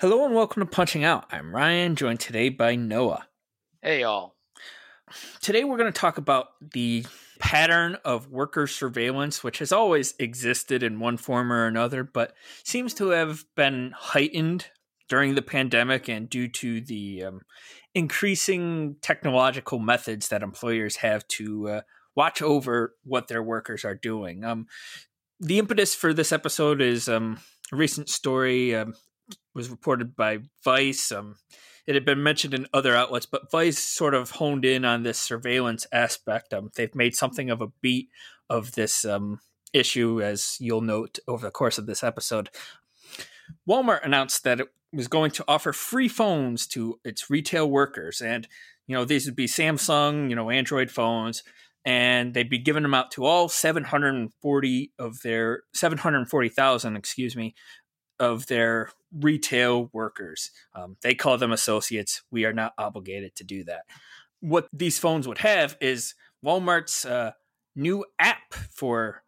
Hello and welcome to Punching Out. I'm Ryan, joined today by Noah. Hey, y'all. Today we're going to talk about the pattern of worker surveillance, which has always existed in one form or another, but seems to have been heightened during the pandemic and due to the um, increasing technological methods that employers have to uh, watch over what their workers are doing. Um, the impetus for this episode is um, a recent story um, was reported by Vice. Um, it had been mentioned in other outlets, but Vice sort of honed in on this surveillance aspect. Um, they've made something of a beat of this um, issue, as you'll note over the course of this episode. Walmart announced that it was going to offer free phones to its retail workers, and you know these would be Samsung, you know, Android phones, and they'd be giving them out to all 740 of their 740,000, excuse me, of their retail workers. Um, they call them associates. We are not obligated to do that. What these phones would have is Walmart's uh, new app for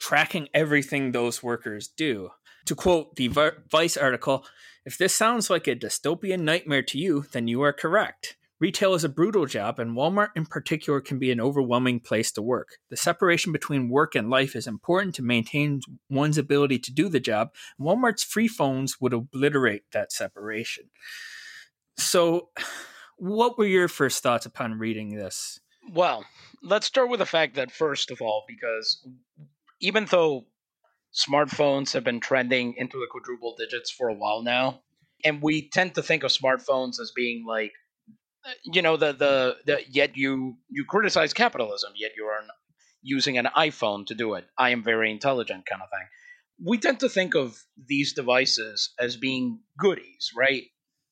tracking everything those workers do. To quote the Vice article, if this sounds like a dystopian nightmare to you, then you are correct. Retail is a brutal job, and Walmart in particular can be an overwhelming place to work. The separation between work and life is important to maintain one's ability to do the job. Walmart's free phones would obliterate that separation. So, what were your first thoughts upon reading this? Well, let's start with the fact that, first of all, because even though smartphones have been trending into the quadruple digits for a while now, and we tend to think of smartphones as being like you know the, the the yet you you criticize capitalism yet you are using an iphone to do it. I am very intelligent kind of thing. We tend to think of these devices as being goodies right?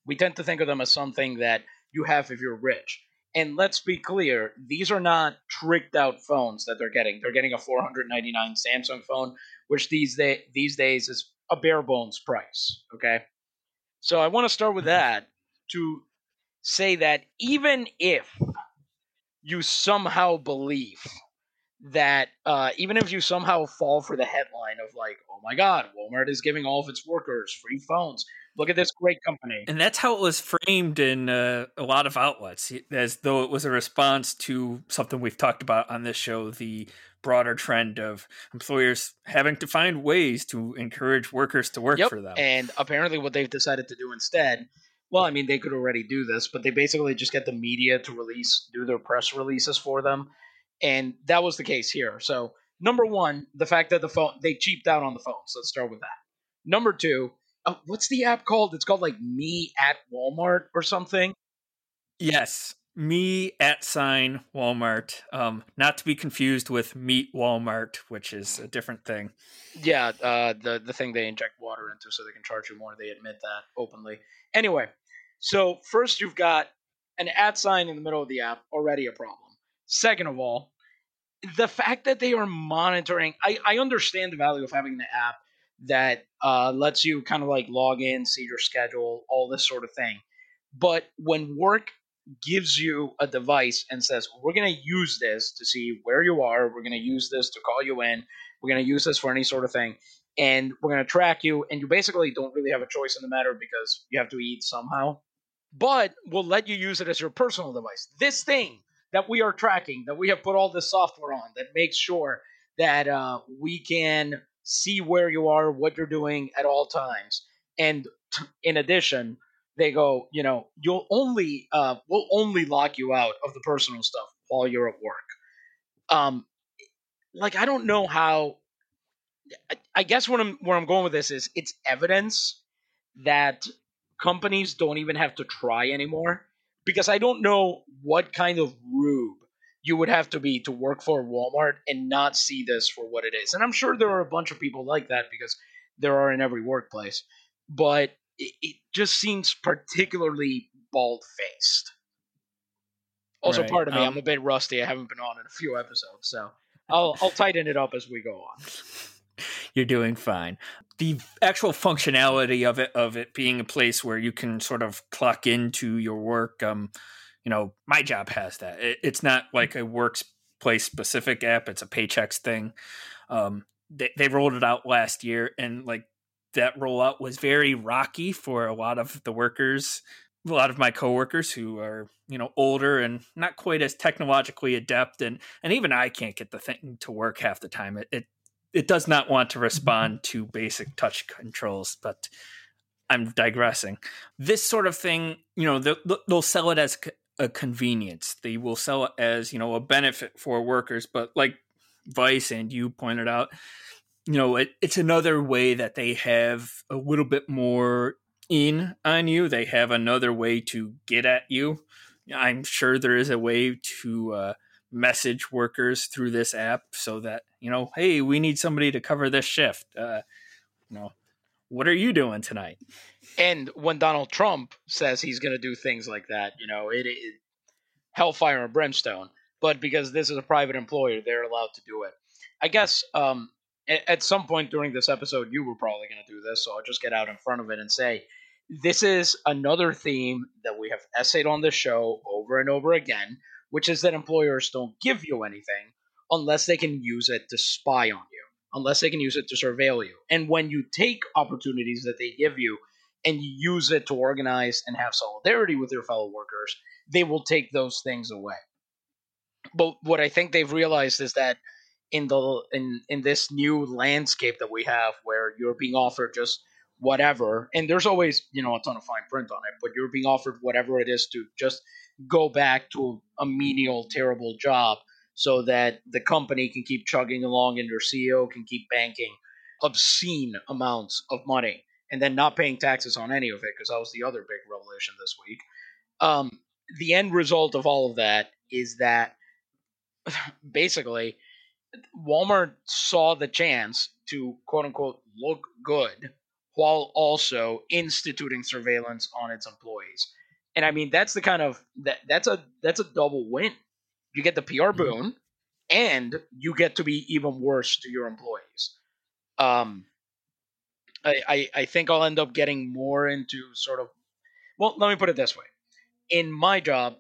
We tend to think of them as something that you have if you're rich. And let's be clear these are not tricked out phones that they're getting. They're getting a 499 samsung phone which these day, these days is a bare bones price okay? So i want to start with that to say that even if you somehow believe that uh, even if you somehow fall for the headline of like, oh my God, Walmart is giving all of its workers free phones. Look at this great company. And that's how it was framed in uh, a lot of outlets, as though it was a response to something we've talked about on this show the broader trend of employers having to find ways to encourage workers to work yep. for them. And apparently, what they've decided to do instead well, I mean, they could already do this, but they basically just get the media to release, do their press releases for them, and that was the case here. So, number one, the fact that the phone they cheaped out on the phones. Let's start with that. Number two, uh, what's the app called? It's called like Me at Walmart or something. Yes, me at sign Walmart. Um, not to be confused with Meat Walmart, which is a different thing. Yeah, uh, the the thing they inject water into so they can charge you more. They admit that openly. Anyway, so first you've got an at sign in the middle of the app, already a problem. Second of all, the fact that they are monitoring, I, I understand the value of having the app that uh, lets you kind of like log in, see your schedule, all this sort of thing. But when work gives you a device and says, we're going to use this to see where you are, we're going to use this to call you in, we're going to use this for any sort of thing, and we're going to track you, and you basically don't really have a choice in the matter because you have to eat somehow. But we'll let you use it as your personal device. This thing that we are tracking, that we have put all this software on, that makes sure that uh, we can see where you are, what you're doing at all times. And t- in addition, they go, you know, you'll only uh, we'll only lock you out of the personal stuff while you're at work. Um, like I don't know how. I, I guess what I'm where I'm going with this is it's evidence that companies don't even have to try anymore because I don't know what kind of rube you would have to be to work for Walmart and not see this for what it is. And I'm sure there are a bunch of people like that because there are in every workplace, but it, it just seems particularly bald faced. Also, Right, of me, um, I'm a bit rusty. I haven't been on in a few episodes, so I'll I'll tighten it up as we go on. You're doing fine. The actual functionality of it, of it being a place where you can sort of clock into your work, um, you know, my job has that. It, it's not like a workplace specific app; it's a paychecks thing. Um, they, they rolled it out last year, and like that rollout was very rocky for a lot of the workers, a lot of my coworkers who are you know older and not quite as technologically adept, and and even I can't get the thing to work half the time. It, it it does not want to mm-hmm. respond to basic touch controls, but I'm digressing. This sort of thing, you know, they'll, they'll sell it as a convenience. They will sell it as, you know, a benefit for workers. But like Vice and you pointed out, you know, it, it's another way that they have a little bit more in on you. They have another way to get at you. I'm sure there is a way to uh, message workers through this app so that you know hey we need somebody to cover this shift uh you know what are you doing tonight And when Donald Trump says he's going to do things like that, you know, it, hellfire and brimstone. But because this is a private employer, they're allowed to do it. I guess um, at, some point during this episode, you were probably going to do this, so I'll just get out in front of it and say this is another theme that we have essayed on this show over and over again, which is that employers don't give you anything unless they can use it to spy on you, unless they can use it to surveil you. And when you take opportunities that they give you and you use it to organize and have solidarity with your fellow workers, they will take those things away. But what I think they've realized is that in the in in this new landscape that we have where you're being offered just whatever and there's always you know a ton of fine print on it but you're being offered whatever it is to just go back to a menial terrible job so that the company can keep chugging along and your ceo can keep banking obscene amounts of money and then not paying taxes on any of it because that was the other big revelation this week. Um, the end result of all of that is that basically Walmart saw the chance to quote unquote look good while also instituting surveillance on its employees. And I mean that's the kind of that that's a that's a double win. You get the PR boon and you get to be even worse to your employees. Um I, I, I think I'll end up getting more into sort of well, let me put it this way. In my job,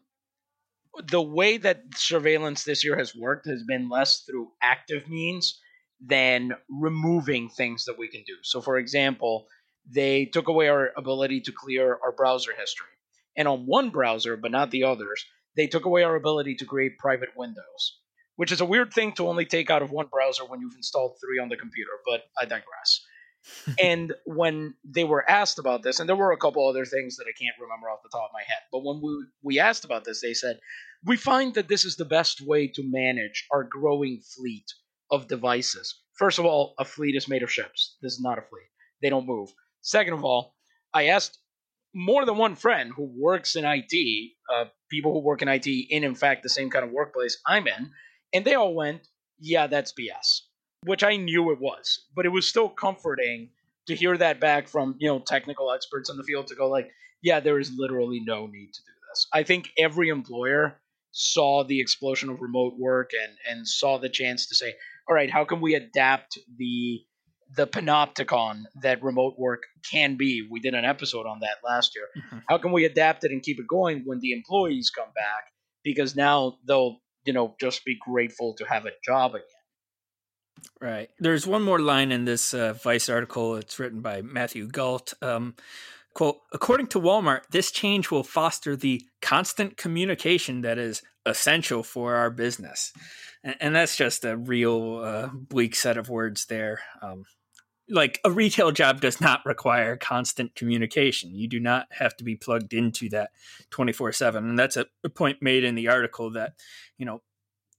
the way that surveillance this year has worked has been less through active means than removing things that we can do. So, for example, they took away our ability to clear our browser history. And on one browser, but not the others, they took away our ability to create private windows, which is a weird thing to only take out of one browser when you've installed three on the computer, but I digress. And when they were asked about this, and there were a couple other things that I can't remember off the top of my head, but when we, we asked about this, they said, We find that this is the best way to manage our growing fleet of devices. First of all, a fleet is made of ships. This is not a fleet, they don't move. Second of all, I asked more than one friend who works in IT, uh, people who work in IT in, in fact, the same kind of workplace I'm in, and they all went, Yeah, that's BS which I knew it was, but it was still comforting to hear that back from you know technical experts in the field to go like, yeah, there is literally no need to do this. I think every employer saw the explosion of remote work and and saw the chance to say, all right, how can we adapt the the panopticon that remote work can be? We did an episode on that last year. Mhm. How can we adapt it and keep it going when the employees come back? Because now they'll you know just be grateful to have a job again. Right. There's one more line in this uh, Vice article. It's written by Matthew Gault. Um, quote According to Walmart, this change will foster the constant communication that is essential for our business. And, and that's just a real uh, bleak set of words there. Um, like a retail job does not require constant communication. You do not have to be plugged into that 24 7. And that's a, a point made in the article that, you know,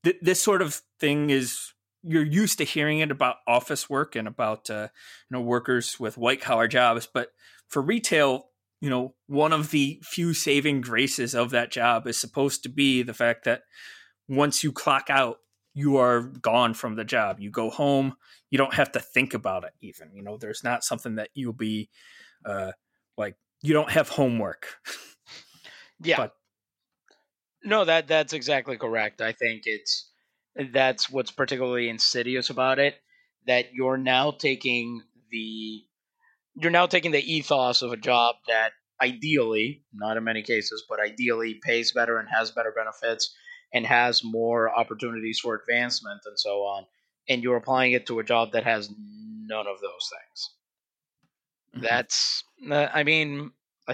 th- this sort of thing is you're used to hearing it about office work and about uh, you know workers with white collar jobs, but for retail, you know, one of the few saving graces of that job is supposed to be the fact that once you clock out, you are gone from the job. You go home, you don't have to think about it even. You know, there's not something that you'll be uh like you don't have homework. Yeah. But- no, that that's exactly correct. I think it's that's what's particularly insidious about it that you're now taking the you're now taking the ethos of a job that ideally, not in many cases, but ideally pays better and has better benefits and has more opportunities for advancement and so on, and you're applying it to a job that has none of those things. Mhm. That's, uh, I mean,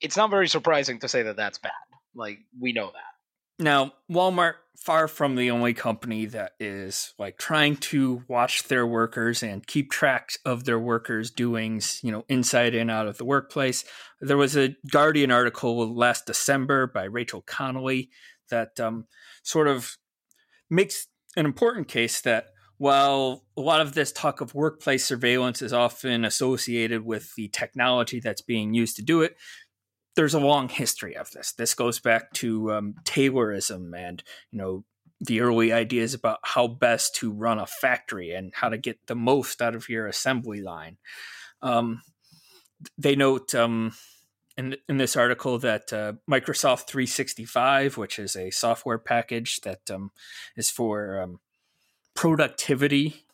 it's not very surprising to say that that's bad. Like we know that. Now, Walmart far from the only company that is like trying to watch their workers and keep track of their workers' doings, you know, inside and out of the workplace. There was a Guardian article last December by Rachel Connolly that um, sort of makes an important case that while a lot of this talk of workplace surveillance is often associated with the technology that's being used to do it, there's a long history of this. This goes back to um, Taylorism and you know the early ideas about how best to run a factory and how to get the most out of your assembly line. Um, they note um, in in this article that uh, Microsoft 365, which is a software package that um, is for um, productivity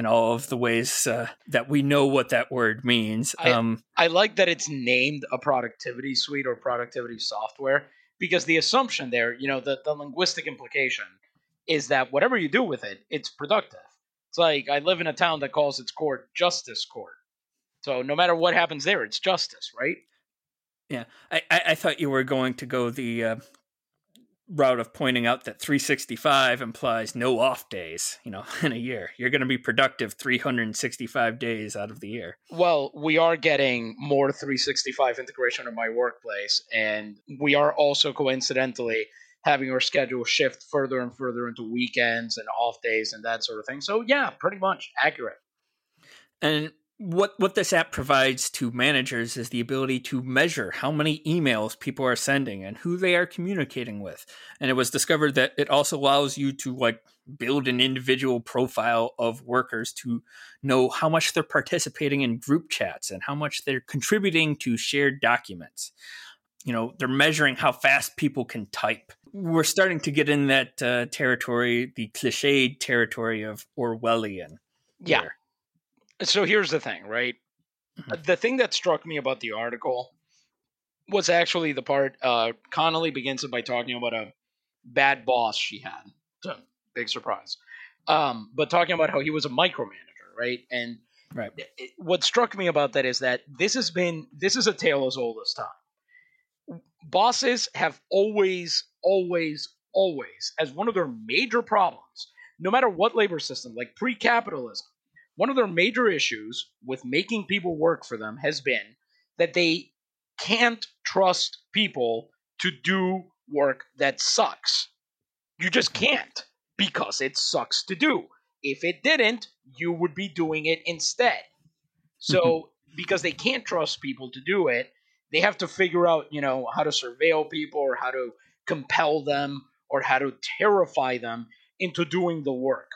in all of the ways uh, that we know what that word means. I- Um, I like that it's named a productivity suite or productivity software because the assumption there, you know, the, the linguistic implication is that whatever you do with it, it's productive. It's like I live in a town that calls its court justice court. So no matter what happens there, it's justice, right? Yeah, I, I, I thought you were going to go the uh, route of pointing out that 365 implies no off days, you know, in a year. You're going to be productive 365 days out of the year. Well, we are getting more 365 integration in my workplace, and we are also coincidentally having our schedule shift further and further into weekends and off days and that sort of thing. So yeah, pretty much accurate. And what what this app provides to managers is the ability to measure how many emails people are sending and who they are communicating with. And it was discovered that it also allows you to like build an individual profile of workers to know how much they're participating in group chats and how much they're contributing to shared documents. You know, they're measuring how fast people can type. We're starting to get in that uh, territory, the cliched territory of Orwellian. Yeah. So here's the thing, right? Mhm. The thing that struck me about the article was actually the part uh, Connolly begins it by talking about a bad boss she had. So, big surprise. Um, but talking about how he was a micromanager, right? And Right. it- what struck me about that is that this has been this is a tale as old as time. Bosses have always, always, always, as one of their major problems, no matter what labor system, like pre-capitalism, one of their major issues with making people work for them has been that they can't trust people to do work that sucks. You just can't because it sucks to do. If it didn't, you would be doing it instead. So, mm-hmm. because they can't trust people to do it, they have to figure out, you know, how to surveil people or how to compel them or how to terrify them into doing the work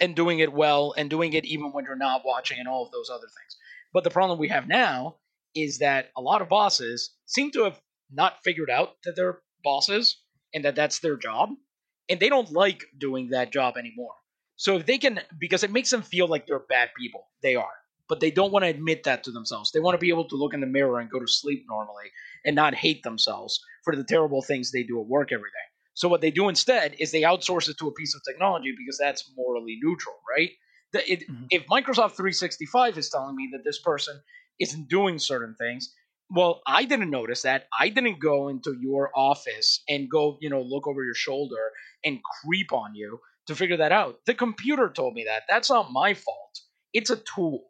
and doing it well and doing it even when you're not watching and all of those other things. But the problem we have now is that a lot of bosses seem to have not figured out that they're bosses and that that's their job and they don't like doing that job anymore. So if they can because it makes them feel like they're bad people. They are. But they don't want to admit that to themselves. They want to be able to look in the mirror and go to sleep normally and not hate themselves for the terrible things they do at work every day. So what they do instead is they outsource it to a piece of technology because that's morally neutral, right? The, it, Mhm. If Microsoft 365 is telling me that this person isn't doing certain things, well, I didn't notice that. I didn't go into your office and go, you know, look over your shoulder and creep on you to figure that out. The computer told me that. That's not my fault. It's a tool.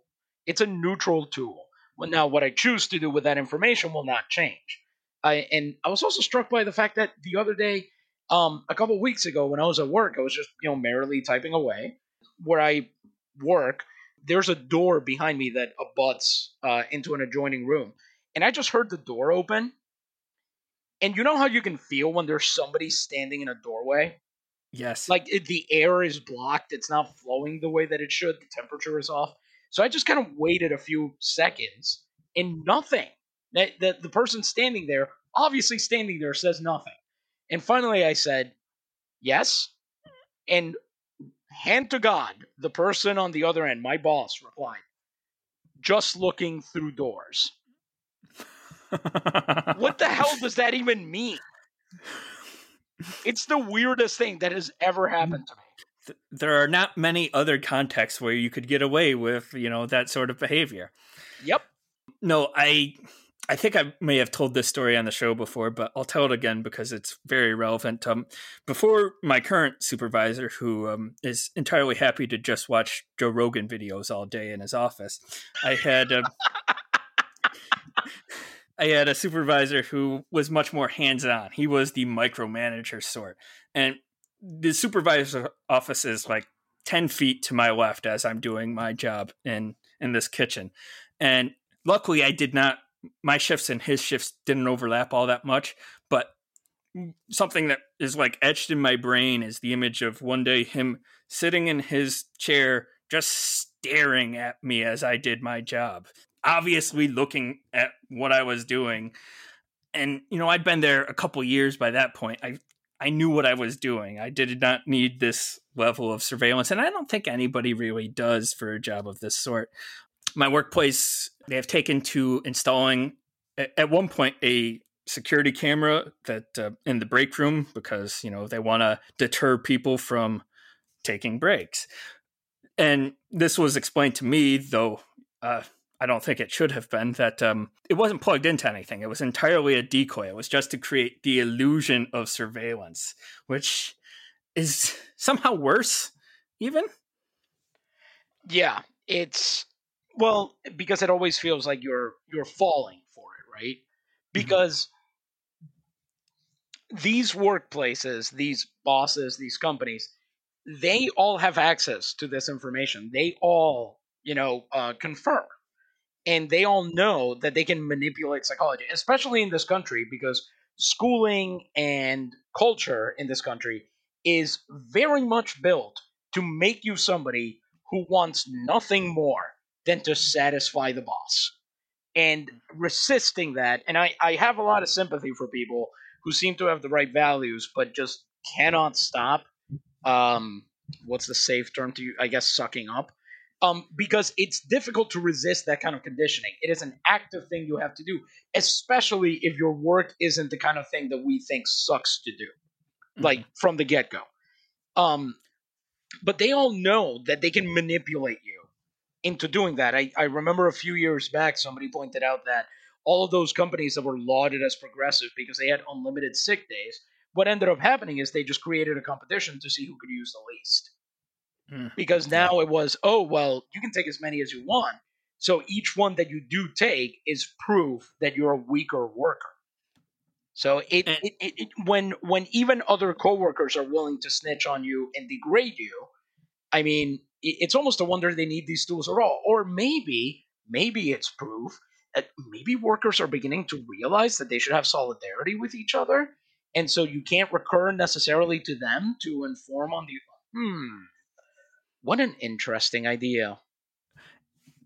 It's a neutral tool. Well, now what I choose to do with that information will not change. I and I was also struck by the fact that the other day, um, a couple weeks ago when I was at work, I was just you know merrily typing away. Where I work, there's a door behind me that abuts uh, into an adjoining room, and I just heard the door open. And you know how you can feel when there's somebody standing in a doorway? Yes. Like it, the air is blocked, it's not flowing the way that it should, the temperature is off. So I just kind of waited a few seconds and nothing. That the, the person standing there, obviously standing there, says nothing. And finally I said, yes. And hand to God, the person on the other end, my boss, replied, just looking through doors. what the hell does that even mean? It's the weirdest thing that has ever happened to me. There are not many other contexts where you could get away with, you know, that sort of behavior. Yep. No, I I think I may have told this story on the show before, but I'll tell it again because it's very relevant. Um, before my current supervisor, who um, is entirely happy to just watch Joe Rogan videos all day in his office, I had uh, I had a supervisor who was much more hands on. He was the micromanager sort, and the supervisor's office is like ten feet to my left as I'm doing my job in in this kitchen, and luckily I did not my shifts and his shifts didn't overlap all that much, but something that is like etched in my brain is the image of one day him sitting in his chair just staring at me as I did my job, obviously looking at what I was doing. And you know, I'd been there a couple years by that point. I I knew what I was doing. I did not need this level of surveillance, and I don't think anybody really does for a job of this sort my workplace they have taken to installing at one point a security camera that uh, in the break room because you know they want to deter people from taking breaks. And this was explained to me though uh, i don't think it should have been that um, it wasn't plugged into anything. It was entirely a decoy. It was just to create the illusion of surveillance which is somehow worse even? Yeah it's well, because it always feels like you're you're falling for it, right? Mm-hmm. Because mm-hmm. these workplaces, these bosses, these companies, they all have access to this information. They all, you know, uh, confirm, and they all know that they can manipulate psychology, especially in this country, because schooling and culture in this country is very much built to make you somebody who wants nothing more than to satisfy the boss. And resisting that, and I, I have a lot of sympathy for people who seem to have the right values, but just cannot stop. Um, what's the safe term to I guess sucking up. Um, because it's difficult to resist that kind of conditioning. It is an active thing you have to do, especially if your work isn't the kind of thing that we think sucks to do, mm-hmm. like from the get go. Um, but they all know that they can manipulate you into doing that. I, I remember a few years back, somebody pointed out that all of those companies that were lauded as progressive because they had unlimited sick days, what ended up happening is they just created a competition to see who could use the least. Mm. Because now it was, oh, well, you can take as many as you want. So each one that you do take is proof that you're a weaker worker. So it, it, it, it, when when even other coworkers are willing to snitch on you and degrade you, I mean, it's almost a wonder they need these tools at all. Or maybe, maybe it's proof that maybe workers are beginning to realize that they should have solidarity with each other. And so you can't recur necessarily to them to inform on the. Hmm. What an interesting idea.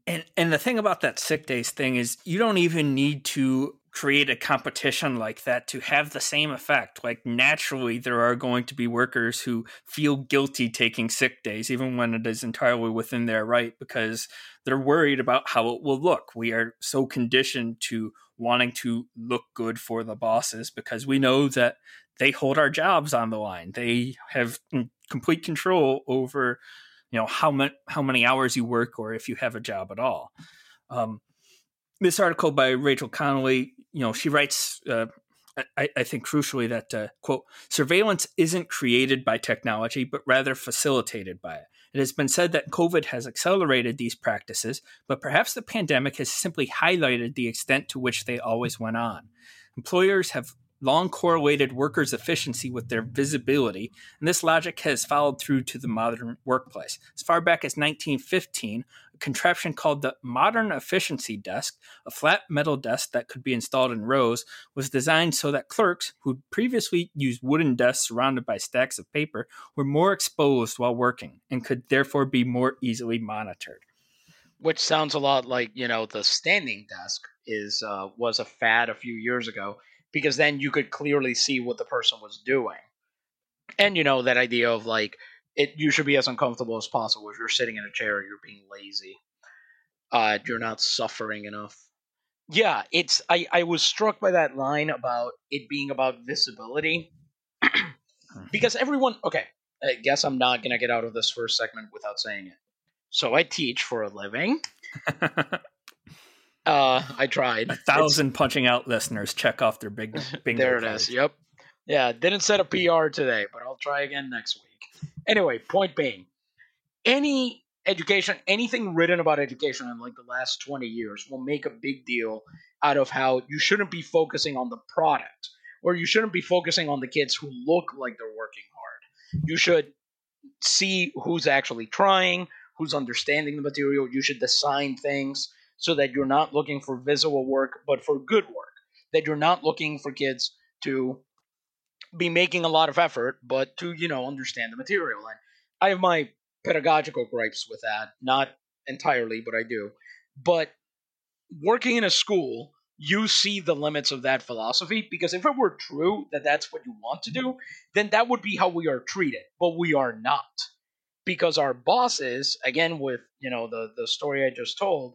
And and the thing about that sick days thing is you don't even need to create a competition like that to have the same effect. Like naturally, there are going to be workers who feel guilty taking sick days, even when it is entirely within their right, because they're worried about how it will look. We are so conditioned to wanting to look good for the bosses because we know that they hold our jobs on the line. They have complete control over, you know, how many how many hours you work or if you have a job at all. Um, this article by Rachel Connolly, you know, she writes, uh, I, I, think crucially that uh, quote surveillance isn't created by technology, but rather facilitated by it. It has been said that COVID has accelerated these practices, but perhaps the pandemic has simply highlighted the extent to which they always went on. Employers have long correlated workers' efficiency with their visibility, and this logic has followed through to the modern workplace. As far back as 1915, a contraption called the Modern Efficiency Desk, a flat metal desk that could be installed in rows, was designed so that clerks who previously used wooden desks surrounded by stacks of paper were more exposed while working and could therefore be more easily monitored. Which sounds a lot like you know the standing desk is uh, was a fad a few years ago because then you could clearly see what the person was doing, and you know that idea of like it you should be as uncomfortable as possible. If you're sitting in a chair, you're being lazy. Uh, you're not suffering enough. Yeah, it's I, I was struck by that line about it being about visibility. because everyone okay, I guess I'm not gonna get out of this first segment without saying it. So I teach for a living. uh I tried. A thousand it's, punching out listeners check off their big bingo. there it is. Yep. Yeah, didn't set a PR today, but I'll try again next week. Anyway, point being, any education, anything written about education in like the last 20 years will make a big deal out of how you shouldn't be focusing on the product or you shouldn't be focusing on the kids who look like they're working hard. You should see who's actually trying, who's understanding the material. You should design things so that you're not looking for visual work, but for good work. That you're not looking for kids to be making a lot of effort, but to, you know, understand the material. And I have my pedagogical gripes with that. Not entirely, but I do. But working in a school, you see the limits of that philosophy because if it were true that that's what you want to do, then that would be how we are treated. But we are not. Because our bosses, again with, you know, the the story I just told,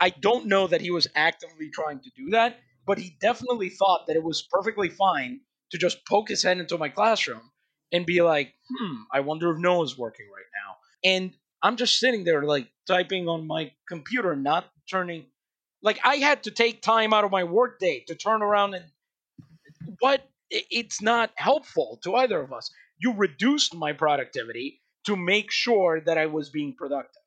I don't know that he was actively trying to do that, but he definitely thought that it was perfectly fine to just poke his head into my classroom and be like, hmm, I wonder if Noah's working right now. And I'm just sitting there like typing on my computer, not turning like I had to take time out of my workday to turn around and what it's not helpful to either of us. You reduced my productivity to make sure that I was being productive.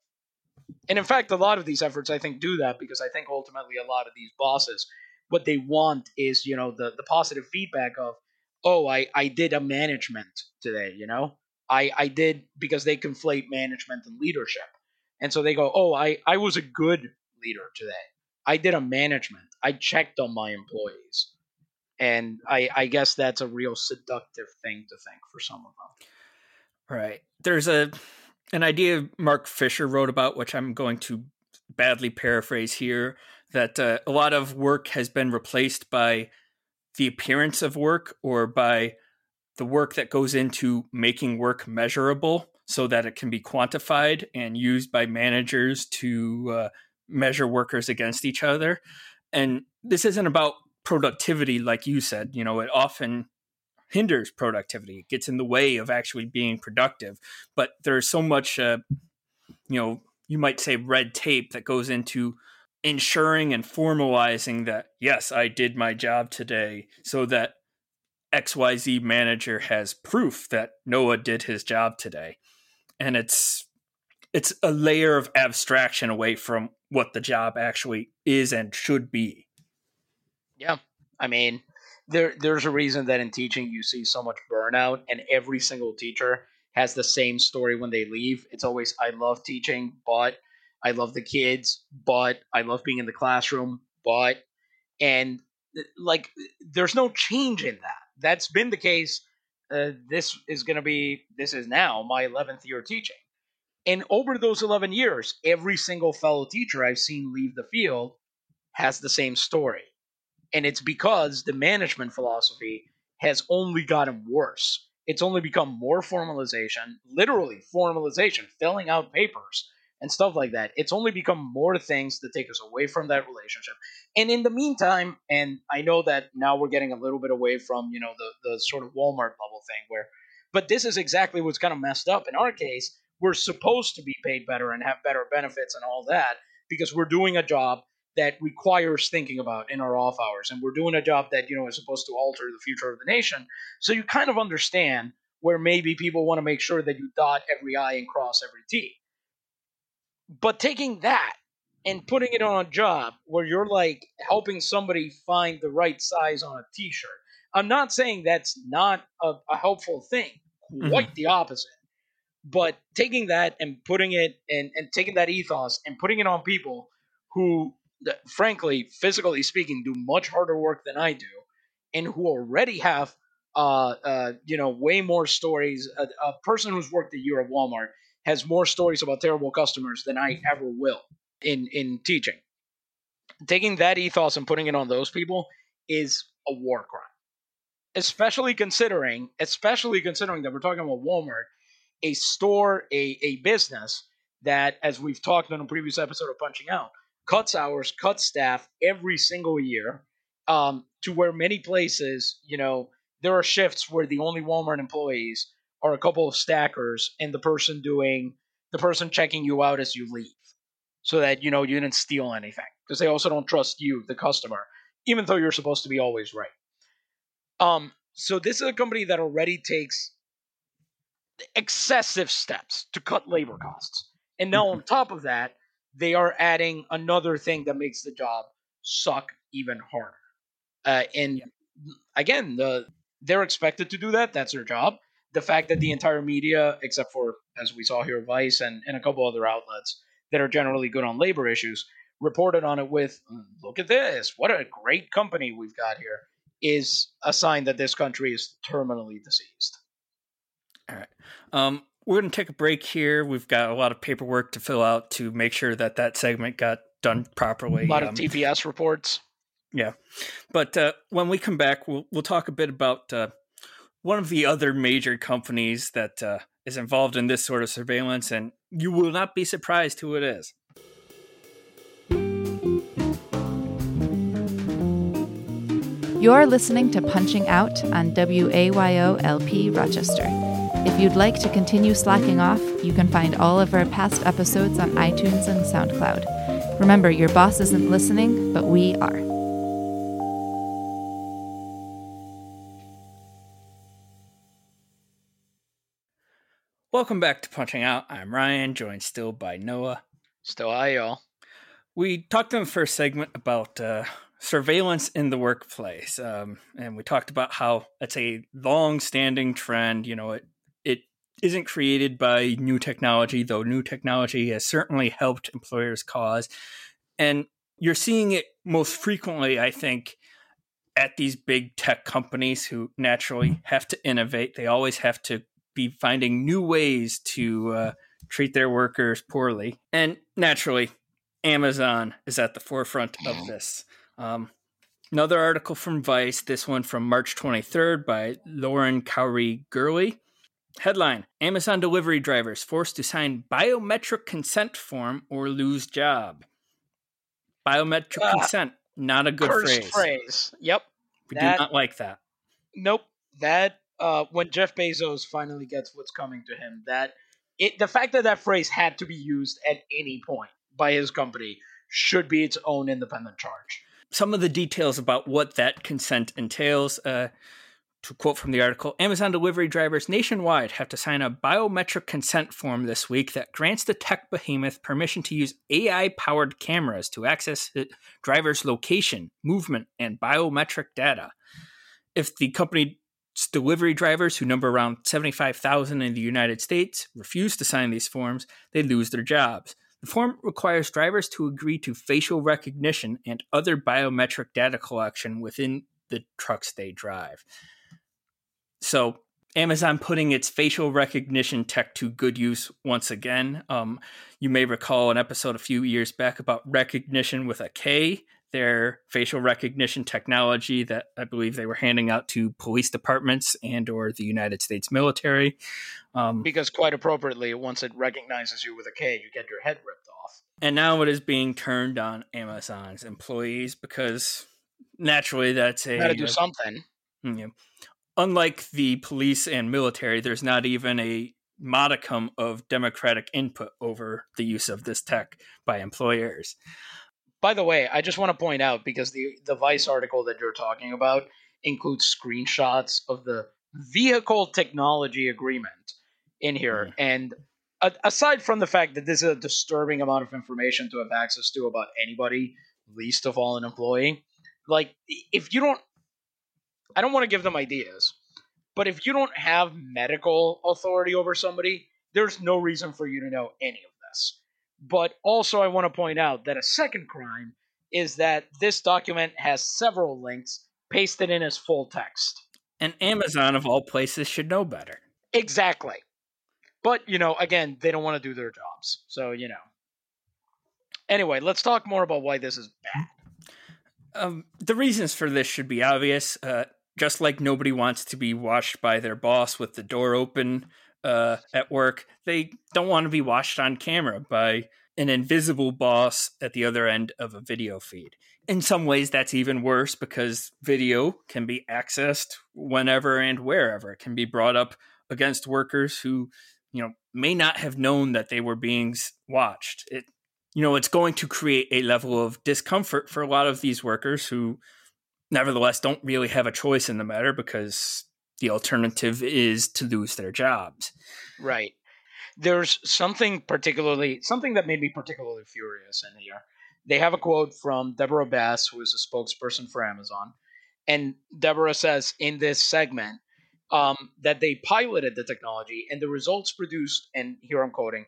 And in fact, a lot of these efforts I think do that because I think ultimately a lot of these bosses what they want is, you know, the the positive feedback of oh, I, I did a management today, you know? I, I did because they conflate management and leadership. And so they go, oh, I, I was a good leader today. I did a management. I checked on my employees. And I, I guess that's a real seductive thing to think for some of them. Right. There's a an idea Mark Fisher wrote about, which I'm going to badly paraphrase here, that uh, a lot of work has been replaced by the appearance of work or by the work that goes into making work measurable so that it can be quantified and used by managers to uh, measure workers against each other. And this isn't about productivity, like you said. You know, it often hinders productivity, it gets in the way of actually being productive. But there's so much, uh, you know, you might say red tape that goes into ensuring and formalizing that yes i did my job today so that xyz manager has proof that noah did his job today. And it's it's a layer of abstraction away from what the job actually is and should be. Yeah i mean there there's a reason that in teaching you see so much burnout and every single teacher has the same story when they leave. It's always i love teaching but I love the kids, but I love being in the classroom, but and like there's no change in that. That's been the case. Uh, this is going to be this is now my 11th year teaching. And over those 11 years, every single fellow teacher I've seen leave the field has the same story. And it's because the management philosophy has only gotten worse. It's only become more formalization, literally formalization, filling out papers and stuff like that. It's only become more things to take us away from that relationship. And in the meantime, and I know that now we're getting a little bit away from, you know, the, the sort of Walmart bubble thing where, but this is exactly what's kind of messed up. In our case, we're supposed to be paid better and have better benefits and all that because we're doing a job that requires thinking about in our off hours. And we're doing a job that, you know, is supposed to alter the future of the nation. So you kind of understand where maybe people want to make sure that you dot every I and cross every T. But taking that and putting it on a job where you're like helping somebody find the right size on a t-shirt. I'm not saying that's not a, a helpful thing. Quite mm-hmm. the opposite. But taking that and putting it and, and taking that ethos and putting it on people who, frankly, physically speaking, do much harder work than I do, and who already have, uh, uh, you know, way more stories. A, a person who's worked a year at Walmart has more stories about terrible customers than I ever will in in teaching. Taking that ethos and putting it on those people is a war crime. Especially considering, especially considering that we're talking about Walmart, a store, a, a business that, as we've talked on a previous episode of Punching Out, cuts hours, cuts staff every single year, um, to where many places, you know, there are shifts where the only Walmart employees are a couple of stackers and the person doing the person checking you out as you leave so that you know you didn't steal anything because they also don't trust you the customer even though you're supposed to be always right. Um so this is a company that already takes excessive steps to cut labor costs. And now on mm-hmm. top of that they are adding another thing that makes the job suck even harder. Uh, and again the they're expected to do that. That's their job the fact that the entire media, except for as we saw here, Vice and, and a couple other outlets that are generally good on labor issues, reported on it with mm, "Look at this! What a great company we've got here," is a sign that this country is terminally diseased. All right. Um, we're going to take a break here. We've got a lot of paperwork to fill out to make sure that that segment got done properly. A lot um, of TPS reports. Yeah, but uh, when we come back, we'll we'll talk a bit about uh, one of the other major companies that uh, is involved in this sort of surveillance, and you will not be surprised who it is. You're listening to Punching Out on WAYO LP Rochester. If you'd like to continue slacking off, you can find all of our past episodes on iTunes and SoundCloud. Remember, your boss isn't listening, but we are. Welcome back to Punching Out. I'm Ryan, joined still by Noah. Still hi, y'all. We talked in the first segment about uh, surveillance in the workplace, um, and we talked about how it's a long-standing trend. You know, it it isn't created by new technology, though new technology has certainly helped employers' cause, and you're seeing it most frequently, I think, at these big tech companies who naturally have to innovate. They always have to be finding new ways to uh, treat their workers poorly. And naturally, Amazon is at the forefront of this. Um, another article from Vice, this one from March 23rd by Lauren Kaori Gurley. Headline Amazon delivery drivers forced to sign biometric consent form or lose job. Biometric uh, consent, not a good phrase. phrase. Yep. We that, do not like that. Nope. That uh, when Jeff Bezos finally gets what's coming to him, that it the fact that that phrase had to be used at any point by his company should be its own independent charge. Some of the details about what that consent entails. Uh, to quote from the article, Amazon delivery drivers nationwide have to sign a biometric consent form this week that grants the tech behemoth permission to use AI powered cameras to access driver's location, movement, and biometric data. If the company delivery drivers who number around 75,000 in the United States refuse to sign these forms, they lose their jobs. The form requires drivers to agree to facial recognition and other biometric data collection within the trucks they drive. So, Amazon putting its facial recognition tech to good use once again. Um, you may recall an episode a few years back about recognition with a K their facial recognition technology that I believe they were handing out to police departments and or the United States military. Um, because quite appropriately, once it recognizes you with a K, you get your head ripped off. And now it is being turned on Amazon's employees because naturally that's a got to do something. Hmm, yeah. Unlike the police and military, there's not even a modicum of democratic input over the use of this tech by employers. By the way, I just want to point out because the the Vice article that you're talking about includes screenshots of the vehicle technology agreement in here, mm. and a- aside from the fact that this is a disturbing amount of information to have access to about anybody, least of all an employee, like if you don't, I don't want to give them ideas, but if you don't have medical authority over somebody, there's no reason for you to know any of this. But also, I want to point out that a second crime is that this document has several links pasted in as full text. And Amazon, of all places, should know better. Exactly. But, you know, again, they don't want to do their jobs. So, you know. Anyway, let's talk more about why this is bad. Um, the reasons for this should be obvious. Uh, just like nobody wants to be watched by their boss with the door open uh, at work, they don't want to be watched on camera by an invisible boss at the other end of a video feed. In some ways, that's even worse because video can be accessed whenever and wherever. It can be brought up against workers who, you know, may not have known that they were being watched. It, you know, it's going to create a level of discomfort for a lot of these workers who, nevertheless, don't really have a choice in the matter because the alternative is to lose their jobs. Right there's something particularly something that made me particularly furious in here. They have a quote from Deborah Bass, who is a spokesperson for Amazon, and Deborah says in this segment um, that they piloted the technology and the results produced, and here I'm quoting,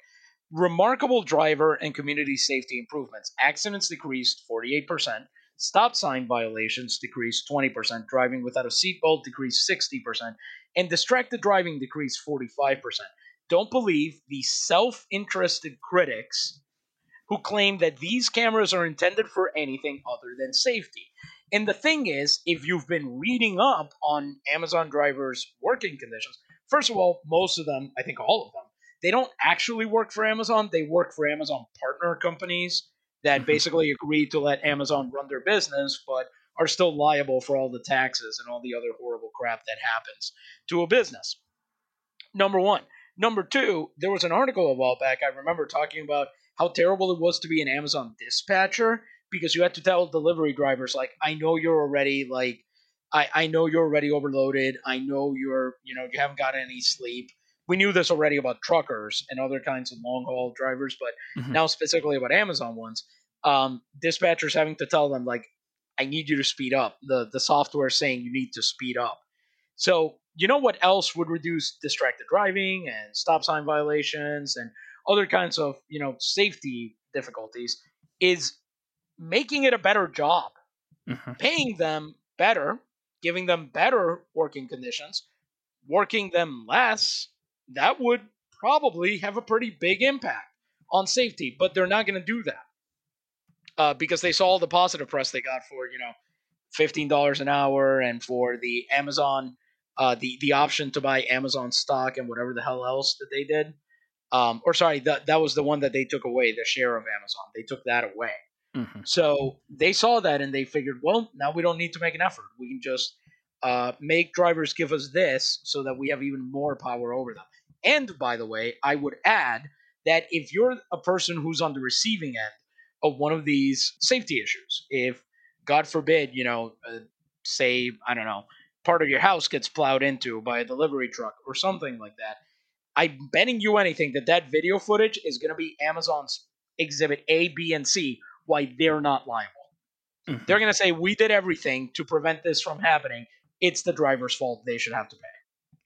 remarkable driver and community safety improvements. Accidents decreased 48%, stop sign violations decreased 20%, driving without a seatbelt decreased 60%, and distracted driving decreased 45% don't believe the self interested critics who claim that these cameras are intended for anything other than safety. And the thing is, if you've been reading up on Amazon drivers' working conditions, first of all, most of them, I think all of them, they don't actually work for Amazon. They work for Amazon partner companies that mm-hmm. basically agreed to let Amazon run their business, but are still liable for all the taxes and all the other horrible crap that happens to a business. Number one. Number two, there was an article a while back I remember talking about how terrible it was to be an Amazon dispatcher because you had to tell delivery drivers like, I know you're already like, I, I know you're already overloaded. I know you're, you know, you haven't got any sleep. We knew this already about truckers and other kinds of long haul drivers, but mm-hmm. now specifically about Amazon ones, um, dispatchers having to tell them like, I need you to speed up. The the software saying you need to speed up. So you know what else would reduce distracted driving and stop sign violations and other kinds of you know safety difficulties is making it a better job mm-hmm. paying them better giving them better working conditions working them less that would probably have a pretty big impact on safety but they're not going to do that uh, because they saw all the positive press they got for you know $15 an hour and for the amazon uh, the the option to buy Amazon stock and whatever the hell else that they did. Um, or sorry, that that was the one that they took away, the share of Amazon. They took that away. Mm-hmm. So they saw that and they figured, well, now we don't need to make an effort. We can just uh, make drivers give us this so that we have even more power over them. And by the way, I would add that if you're a person who's on the receiving end of one of these safety issues, if God forbid, you know, uh, say I don't know, part of your house gets plowed into by a delivery truck or something like that. I'm betting you anything that that video footage is going to be Amazon's exhibit A, B, and C, why they're not liable. Mm-hmm. They're going to say, We did everything to prevent this from happening. It's the driver's fault. They should have to pay.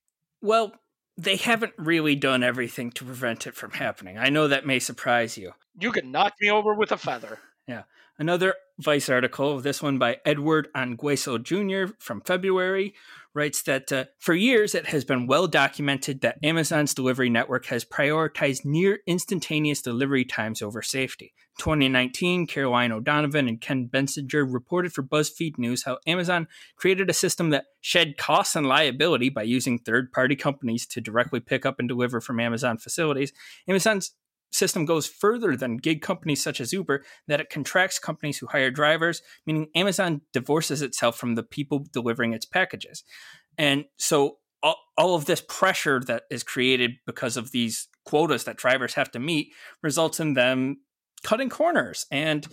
Well, they haven't really done everything to prevent it from happening. I know that may surprise you. You could knock me over with a feather. Yeah. Another Vice article, this one by Edward Ongweso Jr. from February, writes that uh, for years it has been well documented that Amazon's delivery network has prioritized near instantaneous delivery times over safety. 2019, Caroline O'Donovan and Ken Bensinger reported for BuzzFeed News how Amazon created a system that shed costs and liability by using third party companies to directly pick up and deliver from Amazon facilities. Amazon's system goes further than gig companies such as Uber that it contracts companies who hire drivers, meaning Amazon divorces itself from the people delivering its packages. And so all, all of this pressure that is created because of these quotas that drivers have to meet results in them cutting corners and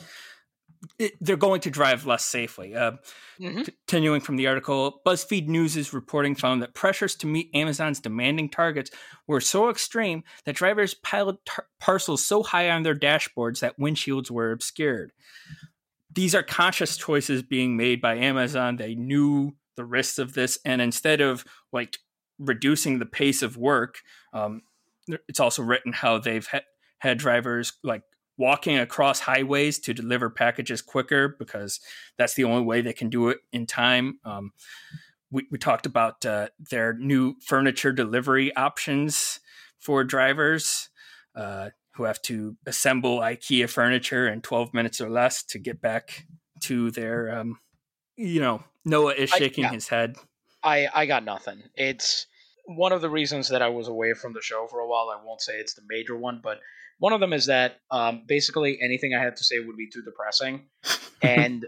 it, they're going to drive less safely. Uh, mm-hmm. Continuing from the article, BuzzFeed News' reporting found that pressures to meet Amazon's demanding targets were so extreme that drivers piled tar- parcels so high on their dashboards that windshields were obscured. These are conscious choices being made by Amazon. They knew the risks of this, and instead of like reducing the pace of work, um, it's also written how they've ha- had drivers like walking across highways to deliver packages quicker because that's the only way they can do it in time. Um, we, we talked about uh, their new furniture delivery options for drivers uh, who have to assemble IKEA furniture in 12 minutes or less to get back to their, um, you know, Noah is shaking I, yeah. his head. I, I got nothing. It's one of the reasons that I was away from the show for a while. I won't say it's the major one, but one of them is that um, basically anything I had to say would be too depressing. and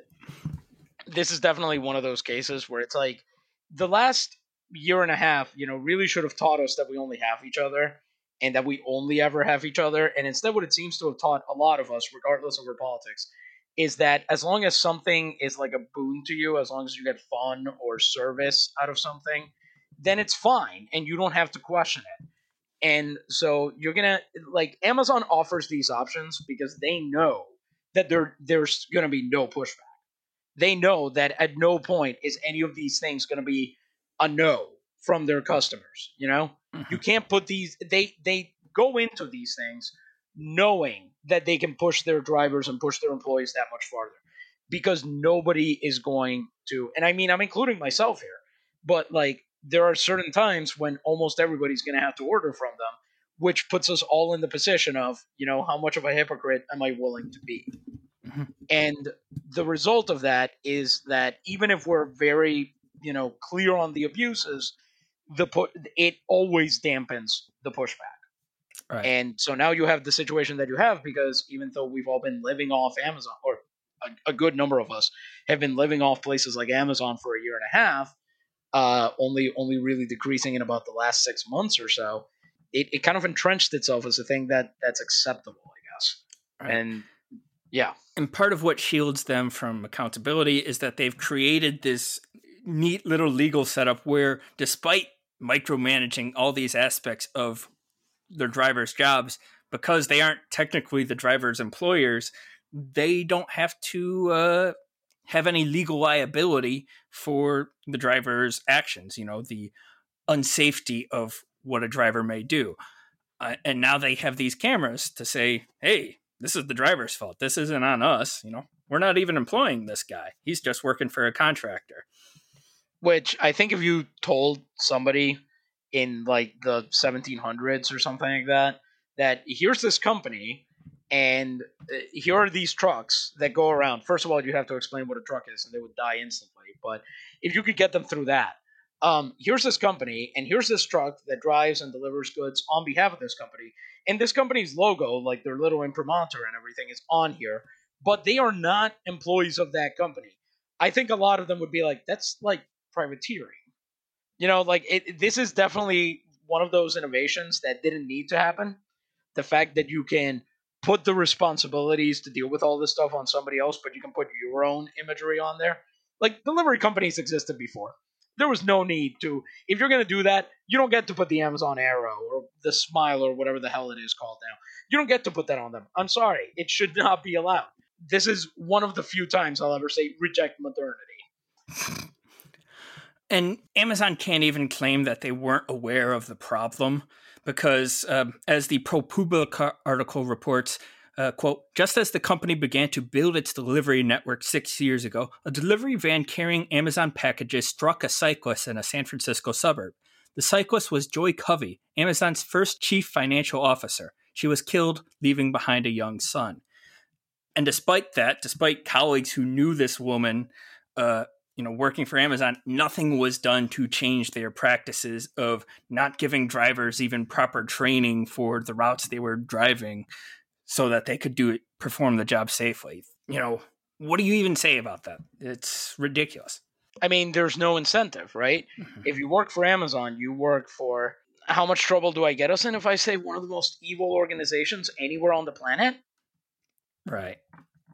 this is definitely one of those cases where it's like the last year and a half, you know, really should have taught us that we only have each other and that we only ever have each other. And instead, what it seems to have taught a lot of us, regardless of our politics, is that as long as something is like a boon to you, as long as you get fun or service out of something, then it's fine and you don't have to question it. And so you're gonna like Amazon offers these options because they know that there there's gonna be no pushback. They know that at no point is any of these things gonna be a no from their customers. You know, mm-hmm. you can't put these. They they go into these things knowing that they can push their drivers and push their employees that much farther because nobody is going to. And I mean, I'm including myself here, but like there are certain times when almost everybody's going to have to order from them, which puts us all in the position of, you know, how much of a hypocrite am I willing to be? Mm-hmm. And the result of that is that even if we're very, you know, clear on the abuses, the pu- it always dampens the pushback. Right. And so now you have the situation that you have because even though we've all been living off Amazon, or a, a good number of us have been living off places like Amazon for a year and a half, uh, only only really decreasing in about the last six months or so, it, it kind of entrenched itself as a thing that that's acceptable, I guess. Right. And yeah. And part of what shields them from accountability is that they've created this neat little legal setup where, despite micromanaging all these aspects of their drivers' jobs, because they aren't technically the driver's employers, they don't have to uh, have any legal liability for the driver's actions, you know, the unsafety of what a driver may do. Uh, and now they have these cameras to say, hey, this is the driver's fault. This isn't on us. You know, we're not even employing this guy. He's just working for a contractor. Which I think if you told somebody in like the 1700s or something like that, that here's this company and uh, here are these trucks that go around. First of all, you have to explain what a truck is, and they would die instantly. But if you could get them through that, um, here's this company, and here's this truck that drives and delivers goods on behalf of this company, and this company's logo, like their little imprimatur and everything, is on here, but they are not employees of that company. I think a lot of them would be like, that's like privateering. You know, like it, this is definitely one of those innovations that didn't need to happen. The fact that you can put the responsibilities to deal with all this stuff on somebody else, but you can put your own imagery on there. Like delivery companies existed before. There was no need to. If you're going to do that, you don't get to put the Amazon Arrow or the Smile or whatever the hell it is called now. You don't get to put that on them. I'm sorry. It should not be allowed. This is one of the few times I'll ever say reject modernity. And Amazon can't even claim that they weren't aware of the problem because, um, as the ProPublica article reports, uh, quote, just as the company began to build its delivery network six years ago, a delivery van carrying Amazon packages struck a cyclist in a San Francisco suburb. The cyclist was Joy Covey, Amazon's first chief financial officer. She was killed, leaving behind a young son. And despite that, despite colleagues who knew this woman, uh, you know, working for Amazon, nothing was done to change their practices of not giving drivers even proper training for the routes they were driving so that they could do it, perform the job safely. You know, what do you even say about that? It's ridiculous. I mean, there's no incentive, right? Mm-hmm. If you work for Amazon, you work for how much trouble do I get us in if I say one of the most evil organizations anywhere on the planet? Right.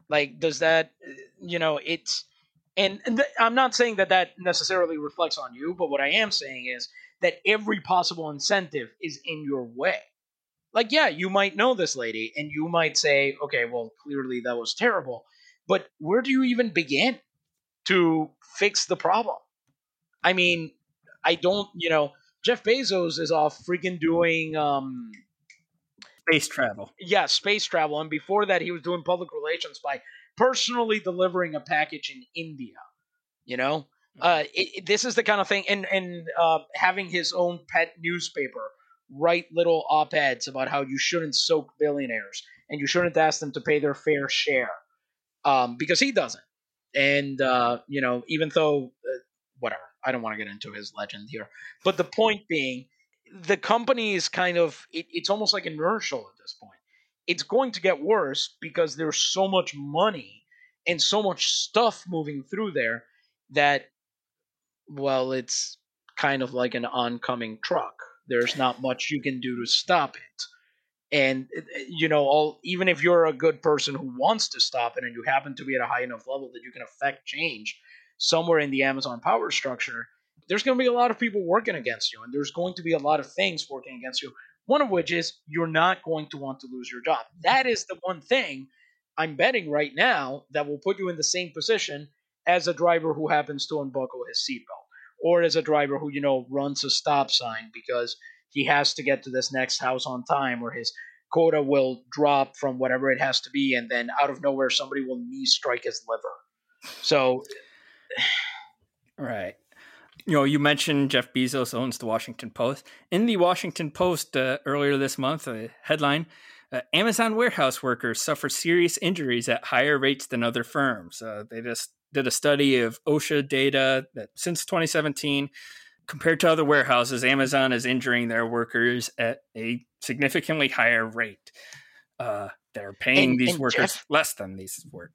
Like, does that, you know, it's and, th- I'm not saying that that necessarily reflects on you, but what I am saying is that every possible incentive is in your way. Like, yeah, you might know this lady and you might say, okay, well, clearly that was terrible. But where do you even begin to fix the problem? I mean, I don't, you know, Jeff Bezos is off freaking doing um, space travel. Yeah, space travel. And before that, he was doing public relations by personally delivering a package in India. You know, uh, it, it- this is the kind of thing, and and uh, having his own pet newspaper write little op-eds about how you shouldn't soak billionaires and you shouldn't ask them to pay their fair share, um, because he doesn't. And uh, you know, even though uh, whatever, I don't want to get into his legend here, but the point being, the company is kind of it, it's almost like inertial at this point. It's going to get worse because there's so much money and so much stuff moving through there that well, it's kind of like an oncoming truck. There's not much you can do to stop it. And uh, you know, all even if you're a good person who wants to stop it and you happen to be at a high enough level that you can affect change somewhere in the Amazon power structure, there's going to be a lot of people working against you and there's going to be a lot of things working against you. One of which is you're not going to want to lose your job. That is the one thing I'm betting right now that will put you in the same position as a driver who happens to unbuckle his seatbelt, or as a driver who, you know, runs a stop sign because he has to get to this next house on time, or his quota will drop from whatever it has to be, and then out of nowhere somebody will knee strike his liver. So, Right. You know, you mentioned Jeff Bezos owns the Washington Post. In the Washington Post uh, earlier this month, a headline uh, Amazon warehouse workers suffer serious injuries at higher rates than other firms. Uh, they just did a study of OSHA data that since 2017, compared to other warehouses, Amazon is injuring their workers at a significantly higher rate. Uh, they're paying And- these and workers Jeff- less than these work.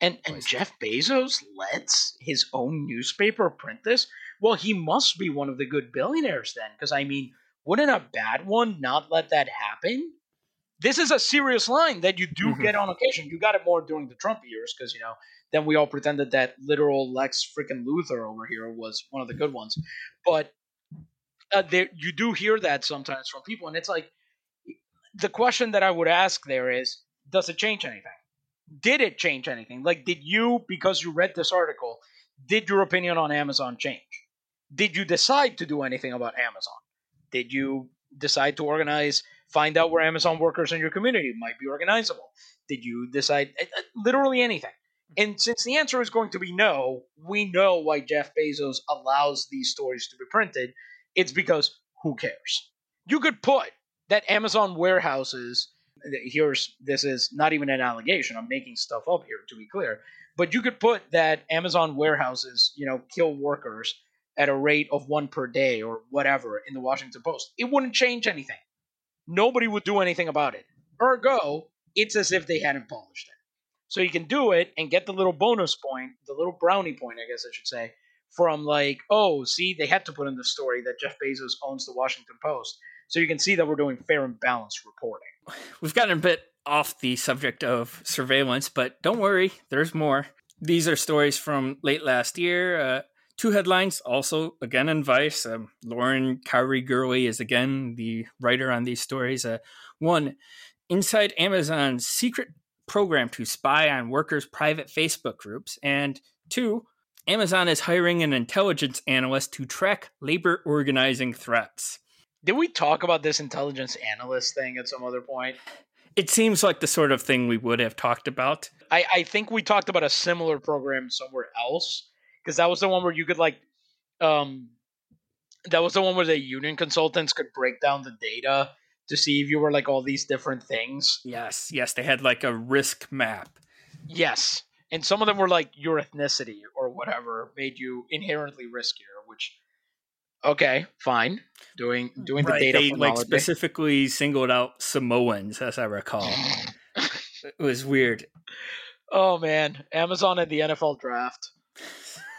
and, and Jeff Bezos lets his own newspaper print this. Well, he must be one of the good billionaires then, because I mean, wouldn't a bad one not let that happen? This is a serious line that you do Mhm. get on occasion. You got it more during the Trump years, because you know then we all pretended that literal Lex freaking Luthor over here was one of the good ones. But uh, there, you do hear that sometimes from people, and it's like the question that I would ask there is, does it change anything? Did it change anything? Like, did you, because you read this article, did your opinion on Amazon change? Did you decide to do anything about Amazon? Did you decide to organize, find out where Amazon workers in your community might be organizable? Did you decide uh, uh, literally anything? And since the answer is going to be no, we know why Jeff Bezos allows these stories to be printed. It's because who cares? You could put that Amazon warehouses. Here's this is not even an allegation. I'm making stuff up here to be clear. But you could put that Amazon warehouses, you know, kill workers at a rate of one per day or whatever in the Washington Post. It wouldn't change anything. Nobody would do anything about it. Ergo, it's as if they hadn't published it. So you can do it and get the little bonus point, the little brownie point, I guess I should say, from like, oh, see, they had to put in the story that Jeff Bezos owns the Washington Post. So you can see that we're doing fair and balanced reporting. We've gotten a bit off the subject of surveillance, but don't worry, there's more. These are stories from late last year. Uh, two headlines, also again in Vice. Um, Lauren Kaori Gurley is again the writer on these stories. Uh, one, inside Amazon's secret program to spy on workers' private Facebook groups. And two, Amazon is hiring an intelligence analyst to track labor organizing threats. Did we talk about this intelligence analyst thing at some other point? It seems like the sort of thing we would have talked about. I, I think we talked about a similar program somewhere else because that was the one where you could like, um, that was the one where the union consultants could break down the data to see if you were like all these different things. Yes, yes, they had like a risk map. Yes, and some of them were like your ethnicity or whatever made you inherently riskier. Which, okay, fine, doing doing the Right, data they like specifically singled out Samoans, as I recall. it was weird. Oh man, Amazon and the NFL draft.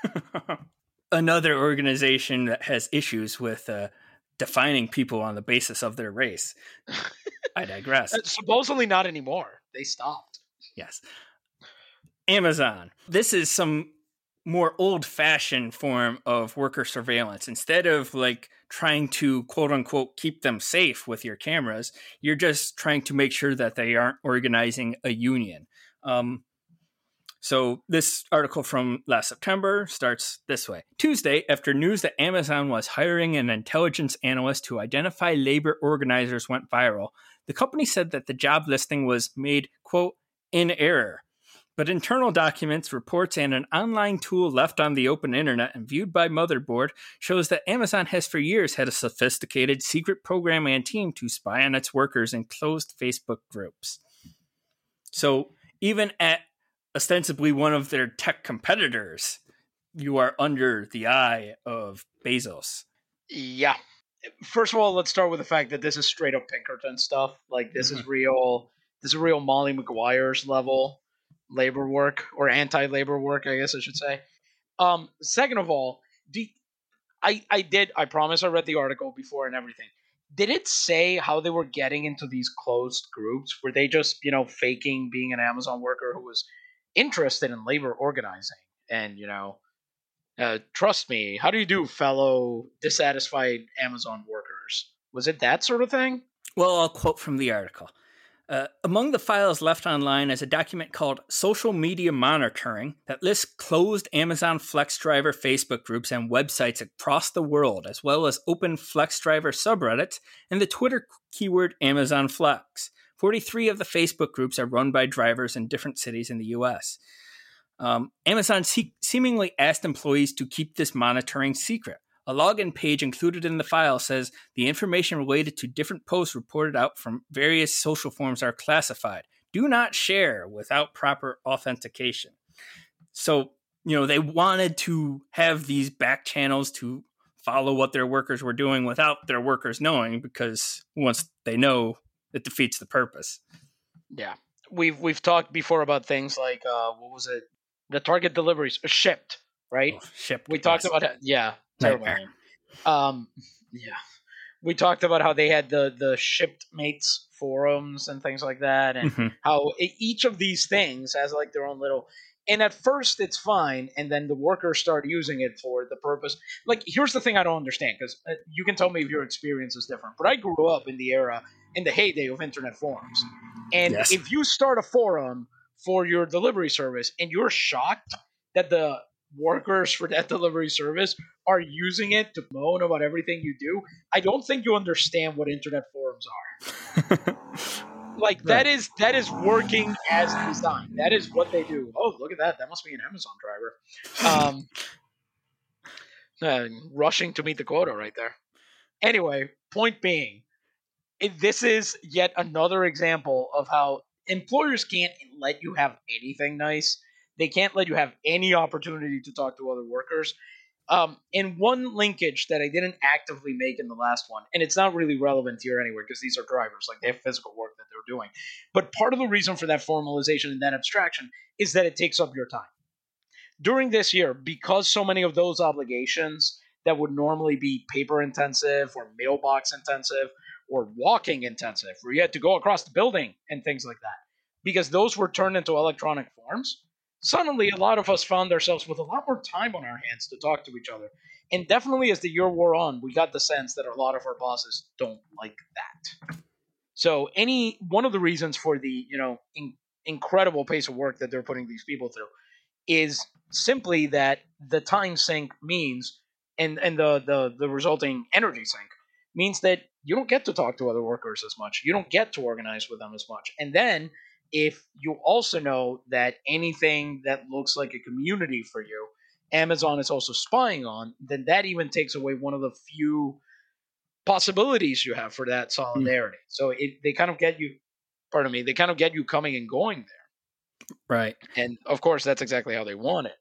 Another organization that has issues with uh, defining people on the basis of their race. I digress. Uh, Supposedly not anymore. They stopped. Yes. Amazon. This is some more old fashioned form of worker surveillance. Instead of like trying to quote unquote keep them safe with your cameras, you're just trying to make sure that they aren't organizing a union. Um, so this article from last September starts this way. Tuesday, after news that Amazon was hiring an intelligence analyst to identify labor organizers went viral, the company said that the job listing was made, quote, in error. But internal documents, reports, and an online tool left on the open internet and viewed by Motherboard shows that Amazon has for years had a sophisticated secret program and team to spy on its workers in closed Facebook groups. So even at ostensibly one of their tech competitors, you are under the eye of Bezos. Yeah. First of all, let's start with the fact that this is straight up Pinkerton stuff. Like this is real. This is real Molly Maguire's level labor work or anti-labor work, I guess I should say. Um, second of all, do, I I did I promise I read the article before and everything. Did it say how they were getting into these closed groups? Were they just you know faking being an Amazon worker who was interested in labor organizing and you know uh, trust me, how do you do, fellow dissatisfied Amazon workers? Was it that sort of thing? Well, I'll quote from the article. Uh, among the files left online is a document called Social Media Monitoring that lists closed Amazon FlexDriver Facebook groups and websites across the world, as well as open FlexDriver subreddits and the Twitter keyword Amazon Flex. 43 of the Facebook groups are run by drivers in different cities in the US. Um, Amazon se- seemingly asked employees to keep this monitoring secret. A login page included in the file says the information related to different posts reported out from various social forums are classified. Do not share without proper authentication. So, you know, they wanted to have these back channels to follow what their workers were doing without their workers knowing because once they know, it defeats the purpose. Yeah. We've we've talked before about things like uh, what was it? The target deliveries Shipt, right? Oh, Shipt. We talked about it. Yeah, terrible. Um, yeah, we talked about how they had the the Shipt mates forums and things like that, and Mhm. how each of these things has like their own little. And at first it's fine, and then the workers start using it for the purpose. Like, here's the thing I don't understand because uh, you can tell me if your experience is different. But I grew up in the era, in the heyday of internet forums, and Yes. if you start a forum for your delivery service and you're shocked that the workers for that delivery service are using it to moan about everything you do, I don't think you understand what internet forums are. Like that is that is working as designed. That is what they do. Oh, look at that! That must be an Amazon driver. Um, uh, rushing to meet the quota right there. Anyway, point being, it, this is yet another example of how employers can't let you have anything nice. They can't let you have any opportunity to talk to other workers. Um, and one linkage that I didn't actively make in the last one, and it's not really relevant here anyway because these are drivers, like they have physical work that they're doing. But part of the reason for that formalization and that abstraction is that it takes up your time. During this year, because so many of those obligations that would normally be paper intensive or mailbox intensive or walking intensive, where you had to go across the building and things like that, because those were turned into electronic forms, suddenly a lot of us found ourselves with a lot more time on our hands to talk to each other. And definitely as the year wore on, we got the sense that a lot of our bosses don't like that. So any one of the reasons for the, you know, in, incredible pace of work that they're putting these people through is simply that the time sink means and and the the the resulting energy sink means that you don't get to talk to other workers as much. You don't get to organize with them as much. And then if you also know that anything that looks like a community for you, Amazon is also spying on, then that even takes away one of the few possibilities you have for that hmm. solidarity. So it, they kind of get you, pardon me, they kind of get you coming and going there. Right. And of course, that's exactly how they want it.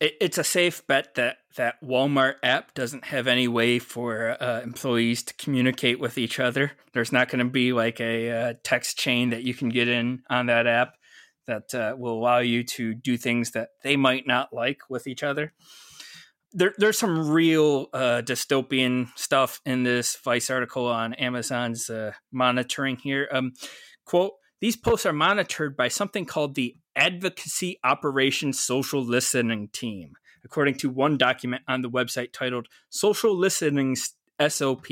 It, it's a safe bet that that Walmart app doesn't have any way for uh, employees to communicate with each other. There's not going to be like a uh, text chain that you can get in on that app that uh, will allow you to do things that they might not like with each other. There, there's some real uh, dystopian stuff in this Vice article on Amazon's uh, monitoring here. Um, quote, these posts are monitored by something called the Advocacy Operations Social Listening Team, according to one document on the website titled Social Listening SOP.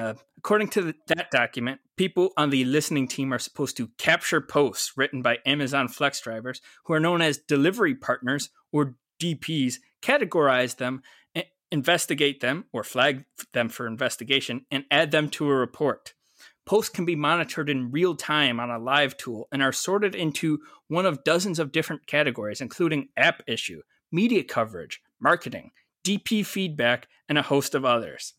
Uh, according to the, that document, people on the listening team are supposed to capture posts written by Amazon Flex drivers who are known as delivery partners or DPs, categorize them, investigate them or flag them for investigation, and add them to a report. Posts can be monitored in real time on a live tool and are sorted into one of dozens of different categories, including app issue, media coverage, marketing, DP feedback, and a host of others.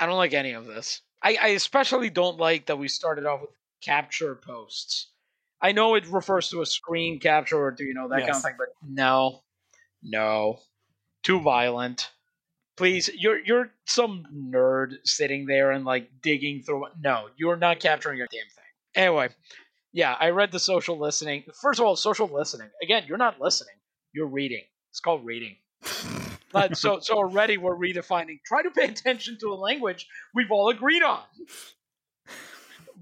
I don't like any of this. I, I especially don't like that we started off with capture posts. I know it refers to a screen capture or do you know that yes. kind of thing, but no, no, too violent. Please, you're you're some nerd sitting there and like digging through. No, you're not capturing a damn thing. Anyway, yeah, I read the social listening. First of all, social listening. Again, you're not listening. You're reading. It's called reading. but so so already we're redefining. Try to pay attention to a language we've all agreed on.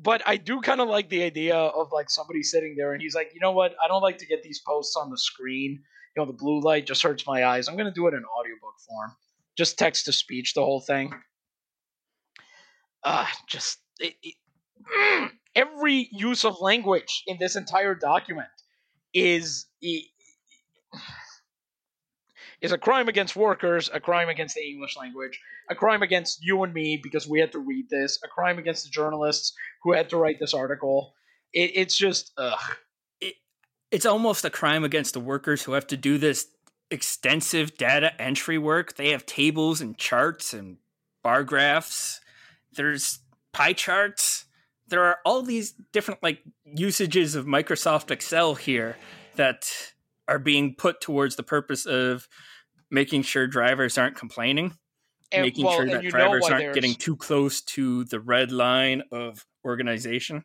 But I do kind of like the idea of like somebody sitting there and he's like, you know what? I don't like to get these posts on the screen. You know, the blue light just hurts my eyes. I'm going to do it in audiobook form just text to speech the whole thing. Uh, just it, it, mm, every use of language in this entire document is is a crime against workers, a crime against the English language, a crime against you and me because we had to read this, a crime against the journalists who had to write this article. It, it's just ugh. It's almost a crime against the workers who have to do this extensive data entry work. They have tables and charts and bar graphs. There's pie charts. There are all these different like usages of Microsoft Excel here that are being put towards the purpose of making sure drivers aren't complaining, and, making well, sure that drivers aren't there's... getting too close to the red line of organization.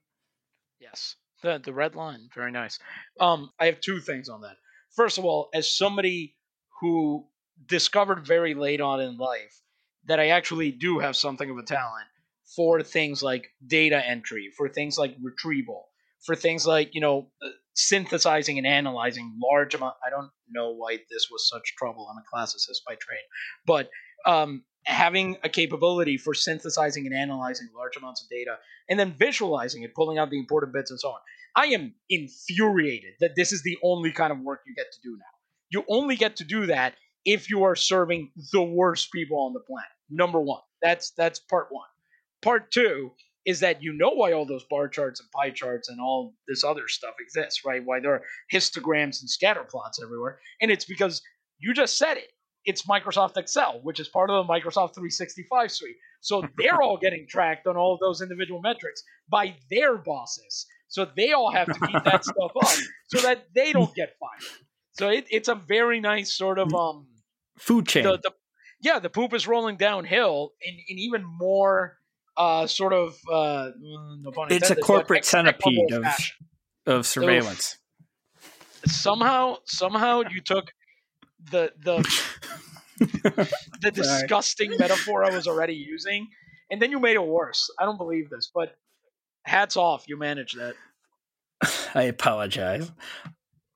Yes, the the red line, very nice. Um, I have two things on that first of all, as somebody who discovered very late on in life that I actually do have something of a talent for things like data entry, for things like retrieval, for things like, you know, uh, synthesizing and analyzing large amount. I don't know why this was such trouble. I'm a classicist by trade, but um, having a capability for synthesizing and analyzing large amounts of data and then visualizing it, pulling out the important bits and so on. I am infuriated that this is the only kind of work you get to do now. You only get to do that if you are serving the worst people on the planet. Number one. That's that's part one. Part two is that you know why all those bar charts and pie charts and all this other stuff exists, right? Why there are histograms and scatter plots everywhere. And it's because you just said it. It's Microsoft Excel, which is part of the Microsoft 365 suite. So they're all getting tracked on all of those individual metrics by their bosses. So they all have to keep that stuff up so that they don't get fired. So it, it's a very nice sort of um food chain. The, the, yeah, the poop is rolling downhill in, in even more uh, sort of uh, mm, no it's a corporate centipede of, of surveillance. somehow, somehow you took the the the disgusting metaphor I was already using, and then you made it worse. I don't believe this, but hats off, you managed that. I apologize.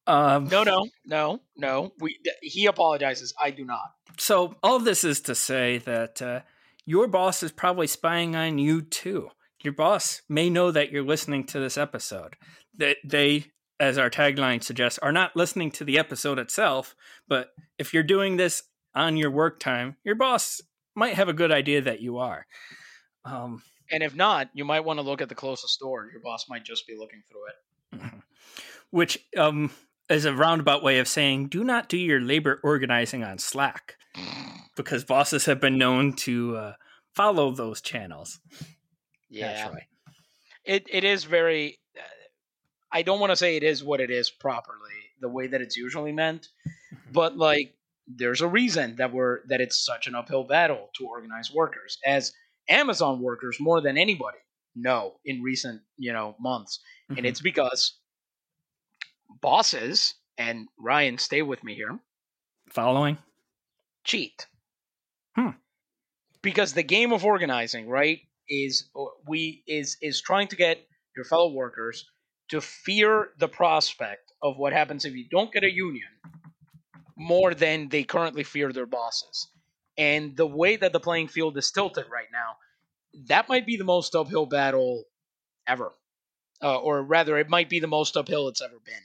Um, no, no, no, no. We he apologizes. I do not. So all this is to say that uh, your boss is probably spying on you too. Your boss may know that you're listening to this episode. That they, as our tagline suggests, are not listening to the episode itself. But if you're doing this on your work time, your boss might have a good idea that you are. Um, and if not, you might want to look at the closest door. Your boss might just be looking through it. Mm-hmm. Which um, is a roundabout way of saying do not do your labor organizing on Slack because bosses have been known to uh, follow those channels. Yeah. It, it is very. Uh, I don't want to say it is what it is properly, the way that it's usually meant, mm-hmm. but like there's a reason that we're that it's such an uphill battle to organize workers as Amazon workers more than anybody know in recent you know months, mm-hmm. and it's because bosses and Ryan, stay with me here. Following cheat. Hmm. Because the game of organizing, right, is we is is trying to get your fellow workers to fear the prospect of what happens if you don't get a union more than they currently fear their bosses. And the way that the playing field is tilted right now, that might be the most uphill battle ever. Uh, or rather, it might be the most uphill it's ever been.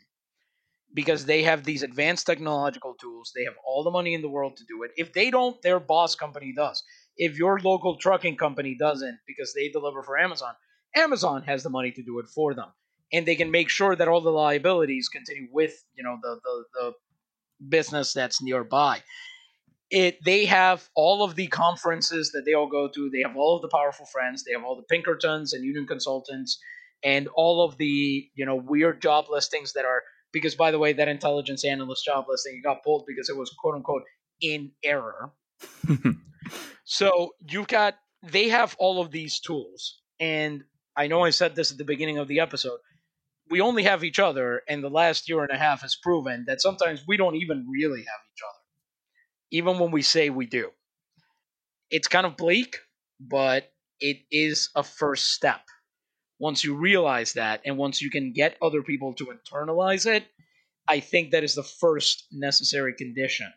Because they have these advanced technological tools. They have all the money in the world to do it. If they don't, their boss company does. If your local trucking company doesn't, because they deliver for Amazon, Amazon has the money to do it for them, and they can make sure that all the liabilities continue with you know the the, the business that's nearby. It they have all of the conferences that they all go to. They have all of the powerful friends. They have all the Pinkertons and union consultants, and all of the you know weird job listings that are because by the way that intelligence analyst job listing got pulled because it was quote unquote in error. so you've got they have all of these tools, and I know I said this at the beginning of the episode. We only have each other, and the last year and a half has proven that sometimes we don't even really have even when we say we do. It's kind of bleak, but it is a first step. Once you realize that, and once you can get other people to internalize it, I think that is the first necessary condition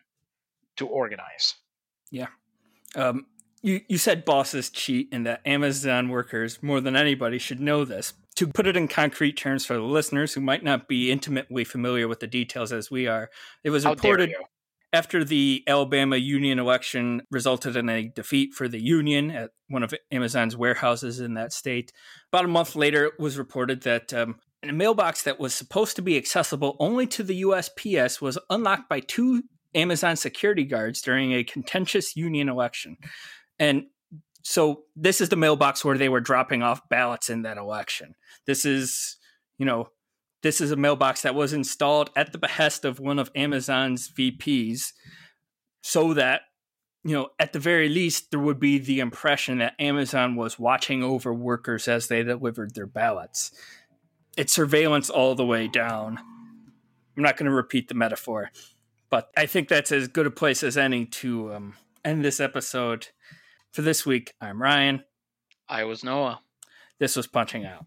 to organize. Yeah. Um, you, you said bosses cheat and that Amazon workers, more than anybody, should know this. To put it in concrete terms for the listeners who might not be intimately familiar with the details as we are, it was How reported? After the Alabama union election resulted in a defeat for the union at one of Amazon's warehouses in that state. About a month later, it was reported that um, a mailbox that was supposed to be accessible only to the USPS was unlocked by two Amazon security guards during a contentious union election. And so this is the mailbox where they were dropping off ballots in that election. This is, you know, this is a mailbox that was installed at the behest of one of Amazon's VPs so that, you know, at the very least, there would be the impression that Amazon was watching over workers as they delivered their ballots. It's surveillance all the way down. I'm not going to repeat the metaphor, but I think that's as good a place as any to um, end this episode. For this week, I'm Ryan. I was Noah. This was Punching Out.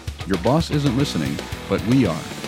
your boss isn't listening, but we are.